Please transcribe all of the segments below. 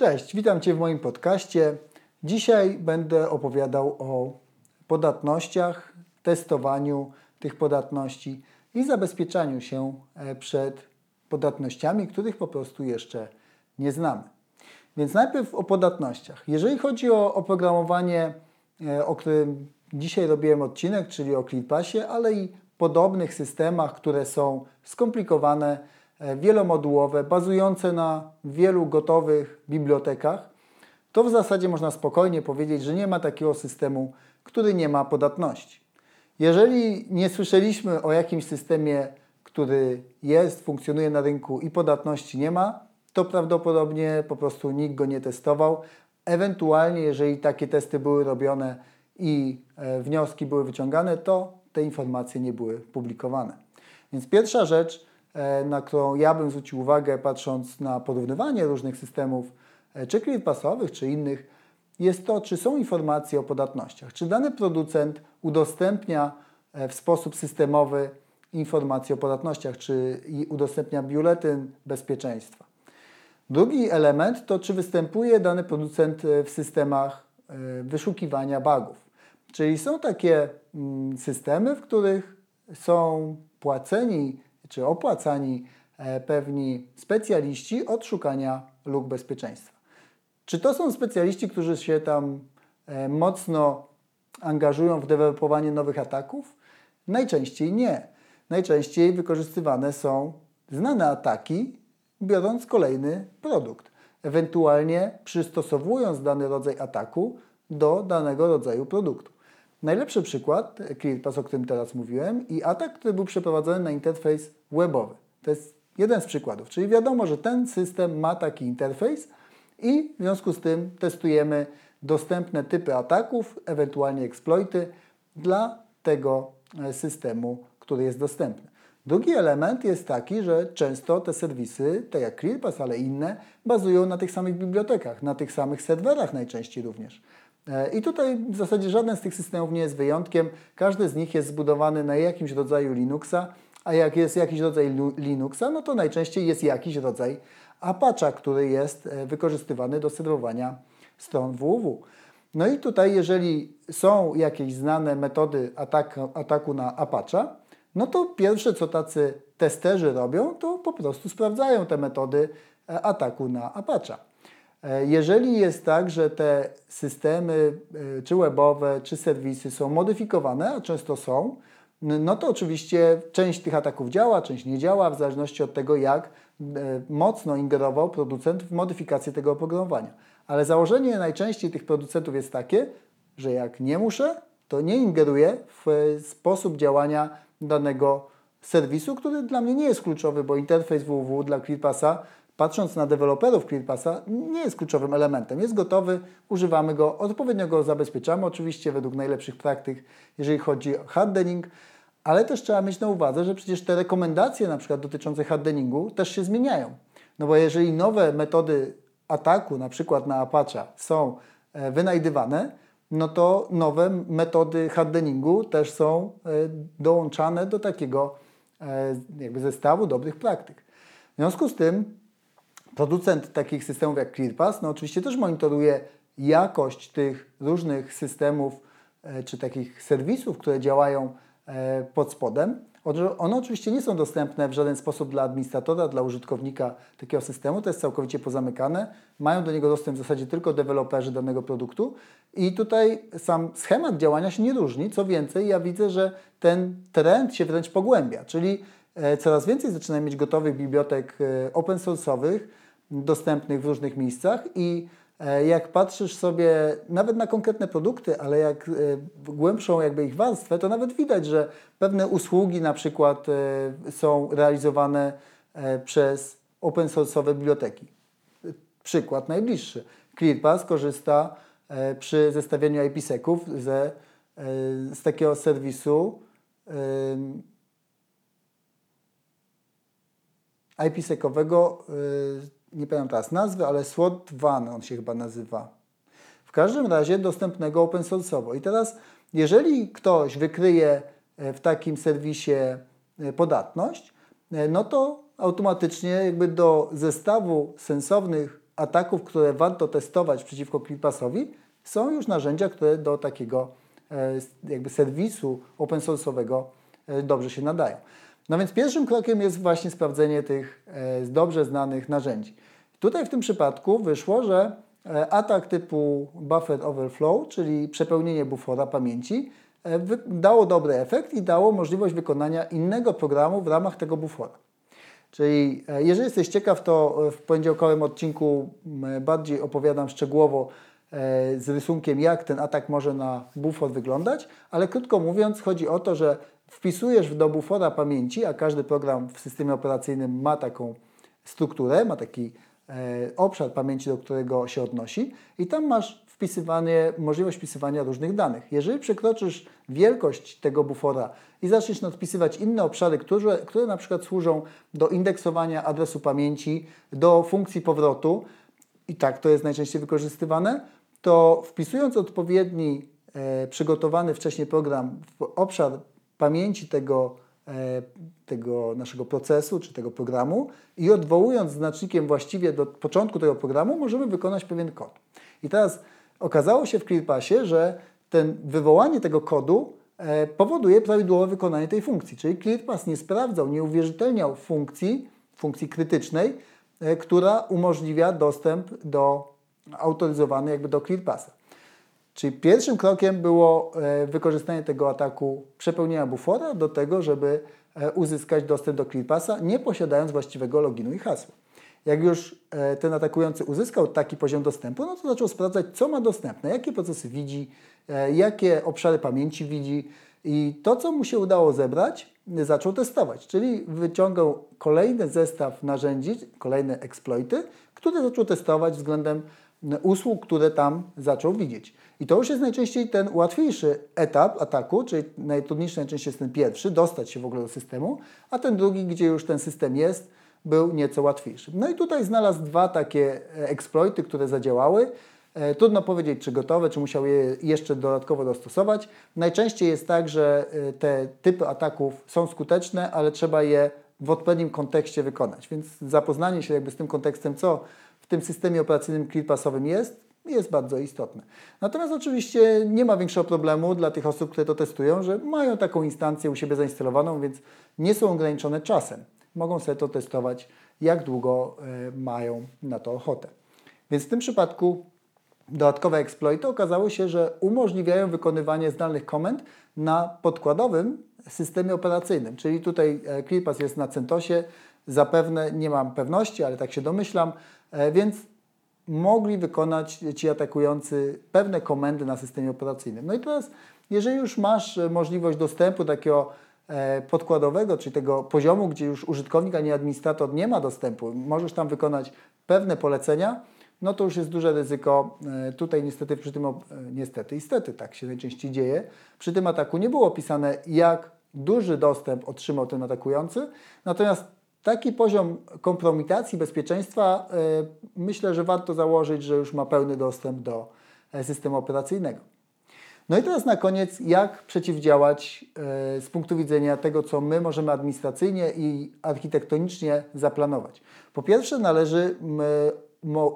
Cześć, witam Cię w moim podcaście. Dzisiaj będę opowiadał o podatnościach, testowaniu tych podatności i zabezpieczaniu się e, przed podatnościami, których po prostu jeszcze nie znamy. Więc najpierw o podatnościach. Jeżeli chodzi o oprogramowanie, e, o którym dzisiaj robiłem odcinek, czyli o ClearPassie, ale i podobnych systemach, które są skomplikowane, wielomodułowe, bazujące na wielu gotowych bibliotekach, to w zasadzie można spokojnie powiedzieć, że nie ma takiego systemu, który nie ma podatności. Jeżeli nie słyszeliśmy o jakimś systemie, który jest, funkcjonuje na rynku i podatności nie ma, to prawdopodobnie po prostu nikt go nie testował. Ewentualnie, jeżeli takie testy były robione i e, wnioski były wyciągane, to te informacje nie były publikowane. Więc pierwsza rzecz, e, na którą ja bym zwrócił uwagę, patrząc na porównywanie różnych systemów, e, czy ClearPassowych, czy innych, jest to, czy są informacje o podatnościach. Czy dany producent udostępnia w sposób systemowy informacje o podatnościach, czy udostępnia biuletyn bezpieczeństwa. Drugi element to, czy występuje dany producent w systemach wyszukiwania bugów. Czyli są takie mm, systemy, w których są płaceni czy opłacani e, pewni specjaliści od szukania luk bezpieczeństwa. Czy to są specjaliści, którzy się tam e, mocno angażują w dewelopowanie nowych ataków? Najczęściej nie. Najczęściej wykorzystywane są znane ataki, biorąc kolejny produkt, ewentualnie przystosowując dany rodzaj ataku do danego rodzaju produktu. Najlepszy przykład, ClearPass, o którym teraz mówiłem, i atak, który był przeprowadzony na interfejs webowy. To jest jeden z przykładów, czyli wiadomo, że ten system ma taki interfejs i w związku z tym testujemy dostępne typy ataków, ewentualnie exploity dla tego e, systemu, który jest dostępny. Drugi element jest taki, że często te serwisy, tak jak ClearPass, ale inne, bazują na tych samych bibliotekach, na tych samych serwerach najczęściej również. E, I tutaj w zasadzie żaden z tych systemów nie jest wyjątkiem. Każdy z nich jest zbudowany na jakimś rodzaju Linuxa, a jak jest jakiś rodzaj Linuxa, no to najczęściej jest jakiś rodzaj Apache, który jest e, wykorzystywany do serwowania stron www. No i tutaj, jeżeli są jakieś znane metody ataku, ataku na Apache, no to pierwsze, co tacy testerzy robią, to po prostu sprawdzają te metody e, ataku na Apache. E, jeżeli jest tak, że te systemy, e, czy webowe, czy serwisy są modyfikowane, a często są, no to oczywiście część tych ataków działa, część nie działa, w zależności od tego, jak e, mocno ingerował producent w modyfikację tego oprogramowania. Ale założenie najczęściej tych producentów jest takie, że jak nie muszę, to nie ingeruję w sposób działania danego serwisu, który dla mnie nie jest kluczowy, bo interfejs www dla ClearPassa patrząc na deweloperów ClearPassa, nie jest kluczowym elementem. Jest gotowy, używamy go, odpowiednio go zabezpieczamy, oczywiście według najlepszych praktyk, jeżeli chodzi o hardening, ale też trzeba mieć na uwadze, że przecież te rekomendacje na przykład dotyczące hardeningu też się zmieniają. No bo jeżeli nowe metody ataku, na przykład na Apache, są e, wynajdywane, no to nowe metody hardeningu też są e, dołączane do takiego e, jakby zestawu dobrych praktyk. W związku z tym producent takich systemów jak ClearPass, no oczywiście też monitoruje jakość tych różnych systemów e, czy takich serwisów, które działają e, pod spodem. One oczywiście nie są dostępne w żaden sposób dla administratora, dla użytkownika takiego systemu, to jest całkowicie pozamykane. Mają do niego dostęp w zasadzie tylko deweloperzy danego produktu i tutaj sam schemat działania się nie różni. Co więcej, ja widzę, że ten trend się wręcz pogłębia, czyli coraz więcej zaczynamy mieć gotowych bibliotek open source'owych, dostępnych w różnych miejscach i e, jak patrzysz sobie nawet na konkretne produkty, ale jak e, głębszą jakby ich warstwę, to nawet widać, że pewne usługi na przykład e, są realizowane przez open source'owe biblioteki. Przykład najbliższy. ClearPass korzysta przy zestawieniu IPseców ze, z takiego serwisu IPsecowego nie pamiętam teraz nazwy, ale SWOT One on się chyba nazywa. W każdym razie dostępnego open source'owo. I teraz, jeżeli ktoś wykryje e, w takim serwisie e, podatność, e, no to automatycznie jakby do zestawu sensownych ataków, które warto testować przeciwko ClearPassowi, są już narzędzia, które do takiego jakby serwisu open source'owego dobrze się nadają. No więc pierwszym krokiem jest właśnie sprawdzenie tych e, dobrze znanych narzędzi. Tutaj w tym przypadku wyszło, że atak typu buffer overflow, czyli przepełnienie bufora pamięci, dało dobry efekt i dało możliwość wykonania innego programu w ramach tego bufora. Czyli jeżeli jesteś ciekaw, to w poniedziałkowym odcinku bardziej opowiadam szczegółowo z rysunkiem, jak ten atak może na bufor wyglądać, ale krótko mówiąc, chodzi o to, że wpisujesz do bufora pamięci, a każdy program w systemie operacyjnym ma taką strukturę, ma taki e, obszar pamięci, do którego się odnosi, i tam masz wpisywanie, możliwość wpisywania różnych danych. Jeżeli przekroczysz wielkość tego bufora i zaczniesz nadpisywać inne obszary, które, które na przykład służą do indeksowania adresu pamięci, do funkcji powrotu, i tak to jest najczęściej wykorzystywane, to wpisując odpowiedni e, przygotowany wcześniej program w obszar pamięci tego, e, tego naszego procesu czy tego programu i odwołując znacznikiem właściwie do początku tego programu, możemy wykonać pewien kod. I teraz okazało się w ClearPassie, że ten wywołanie tego kodu e, powoduje prawidłowe wykonanie tej funkcji. Czyli ClearPass nie sprawdzał, nie uwierzytelniał funkcji, funkcji krytycznej, e, która umożliwia dostęp do autoryzowany jakby do ClearPassa. Czyli pierwszym krokiem było e, wykorzystanie tego ataku przepełnienia bufora do tego, żeby e, uzyskać dostęp do ClearPassa, nie posiadając właściwego loginu i hasła. Jak już e, ten atakujący uzyskał taki poziom dostępu, no to zaczął sprawdzać, co ma dostępne, jakie procesy widzi, jakie obszary pamięci widzi i to, co mu się udało zebrać, zaczął testować, czyli wyciągał kolejny zestaw narzędzi, kolejne exploity, które zaczął testować względem usług, które tam zaczął widzieć. I to już jest najczęściej ten łatwiejszy etap ataku, czyli najtrudniejszy najczęściej jest ten pierwszy, dostać się w ogóle do systemu, a ten drugi, gdzie już ten system jest, był nieco łatwiejszy. No i tutaj znalazł dwa takie e, exploity, które zadziałały. E, trudno powiedzieć, czy gotowe, czy musiał je jeszcze dodatkowo dostosować. Najczęściej jest tak, że e, te typy ataków są skuteczne, ale trzeba je w odpowiednim kontekście wykonać. Więc zapoznanie się jakby z tym kontekstem, co tym systemie operacyjnym ClearPassowym jest, jest bardzo istotne. Natomiast oczywiście nie ma większego problemu dla tych osób, które to testują, że mają taką instancję u siebie zainstalowaną, więc nie są ograniczone czasem. Mogą sobie to testować, jak długo e, mają na to ochotę. Więc w tym przypadku dodatkowe exploity okazało się, że umożliwiają wykonywanie zdalnych komend na podkładowym systemie operacyjnym. Czyli tutaj e, ClearPass jest na CentOSie, zapewne nie mam pewności, ale tak się domyślam, e, więc mogli wykonać ci atakujący pewne komendy na systemie operacyjnym. No i teraz, jeżeli już masz e, możliwość dostępu takiego e, podkładowego, czyli tego poziomu, gdzie już użytkownik ani administrator nie ma dostępu, możesz tam wykonać pewne polecenia, no to już jest duże ryzyko. Tutaj niestety przy tym, niestety, niestety tak się najczęściej dzieje, przy tym ataku nie było opisane, jak duży dostęp otrzymał ten atakujący, natomiast taki poziom kompromitacji bezpieczeństwa y, myślę, że warto założyć, że już ma pełny dostęp do e, systemu operacyjnego. No i teraz na koniec, jak przeciwdziałać y, z punktu widzenia tego, co my możemy administracyjnie i architektonicznie zaplanować. Po pierwsze, należy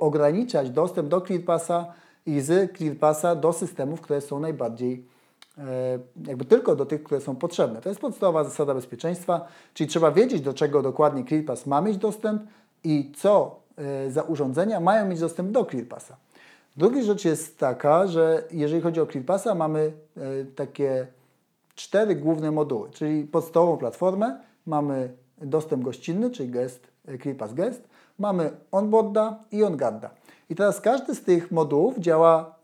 ograniczać dostęp do ClearPassa i z ClearPassa do systemów, które są najbardziej E, jakby tylko do tych, które są potrzebne. To jest podstawowa zasada bezpieczeństwa, czyli trzeba wiedzieć, do czego dokładnie ClearPass ma mieć dostęp i co e, za urządzenia mają mieć dostęp do ClearPassa. Druga rzecz jest taka, że jeżeli chodzi o ClearPassa, mamy e, takie cztery główne moduły, czyli podstawową platformę, mamy dostęp gościnny, czyli guest, ClearPass Guest, mamy onboarda i onguarda. I teraz każdy z tych modułów działa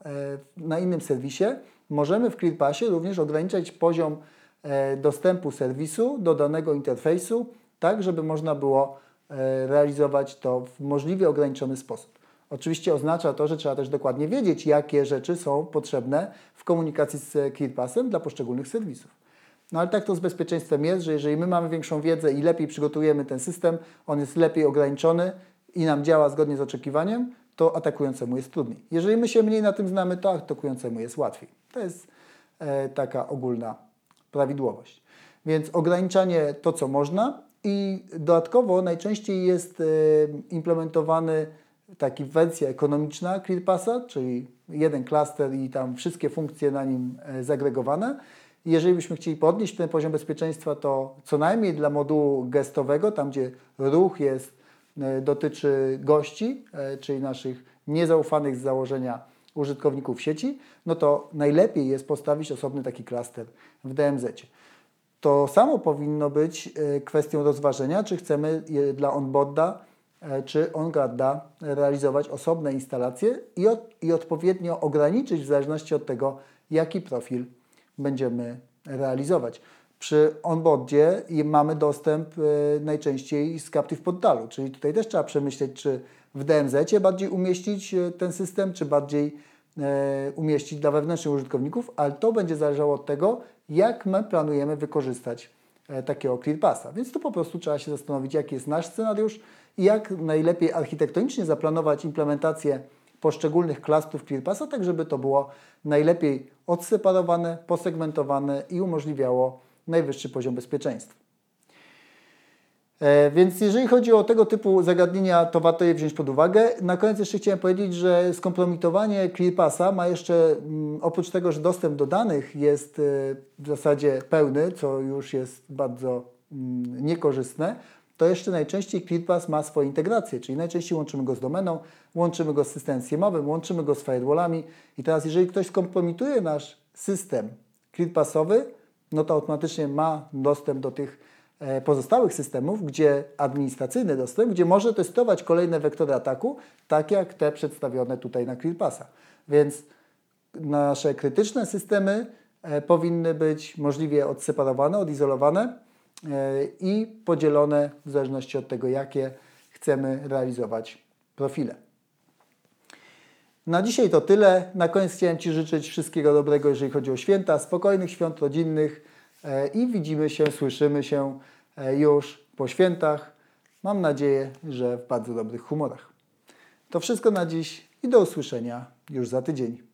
na innym serwisie możemy w ClearPassie również ograniczać poziom e, dostępu serwisu do danego interfejsu, tak żeby można było e, realizować to w możliwie ograniczony sposób. Oczywiście oznacza to, że trzeba też dokładnie wiedzieć, jakie rzeczy są potrzebne w komunikacji z ClearPassem dla poszczególnych serwisów. No ale tak to z bezpieczeństwem jest, że jeżeli my mamy większą wiedzę i lepiej przygotujemy ten system, on jest lepiej ograniczony i nam działa zgodnie z oczekiwaniem, to atakującemu jest trudniej. Jeżeli my się mniej na tym znamy, to atakującemu jest łatwiej. To jest e, taka ogólna prawidłowość. Więc ograniczanie to, co można i dodatkowo najczęściej jest e, implementowany taki wersja ekonomiczna ClearPassa, czyli jeden klaster i tam wszystkie funkcje na nim e, zagregowane. Jeżeli byśmy chcieli podnieść ten poziom bezpieczeństwa, to co najmniej dla modułu gestowego, tam gdzie ruch jest, dotyczy gości, e, czyli naszych niezaufanych z założenia użytkowników sieci, no to najlepiej jest postawić osobny taki klaster w DMZ. To samo powinno być kwestią rozważenia, czy chcemy dla onboarda E, czy OnGuarda realizować osobne instalacje i, od, i odpowiednio ograniczyć w zależności od tego, jaki profil będziemy realizować. Przy onboardzie mamy dostęp y, najczęściej z Captive Portalu, czyli tutaj też trzeba przemyśleć, czy w DMZ bardziej umieścić e, ten system, czy bardziej y, umieścić dla wewnętrznych użytkowników, ale to będzie zależało od tego, jak my planujemy wykorzystać takiego ClearPassa. Więc tu po prostu trzeba się zastanowić, jaki jest nasz scenariusz, i jak najlepiej architektonicznie zaplanować implementację poszczególnych klastrów ClearPassa, tak żeby to było najlepiej odseparowane, posegmentowane i umożliwiało najwyższy poziom bezpieczeństwa. E, więc jeżeli chodzi o tego typu zagadnienia, to warto je wziąć pod uwagę. Na koniec jeszcze chciałem powiedzieć, że skompromitowanie ClearPassa ma jeszcze, mm, oprócz tego, że dostęp do danych jest e, w zasadzie pełny, co już jest bardzo mm, niekorzystne, to jeszcze najczęściej ClearPass ma swoje integracje, czyli najczęściej łączymy go z domeną, łączymy go z systemem CMowym, łączymy go z firewallami i teraz jeżeli ktoś skompromituje nasz system ClearPassowy, no to automatycznie ma dostęp do tych e, pozostałych systemów, gdzie administracyjny dostęp, gdzie może testować kolejne wektory ataku, tak jak te przedstawione tutaj na ClearPassa. Więc nasze krytyczne systemy e, powinny być możliwie odseparowane, odizolowane, E, i podzielone w zależności od tego, jakie chcemy realizować profile. Na dzisiaj to tyle. Na koniec chciałem Ci życzyć wszystkiego dobrego, jeżeli chodzi o święta, spokojnych świąt rodzinnych e, i widzimy się, słyszymy się e, już po świętach. Mam nadzieję, że w bardzo dobrych humorach. To wszystko na dziś i do usłyszenia już za tydzień.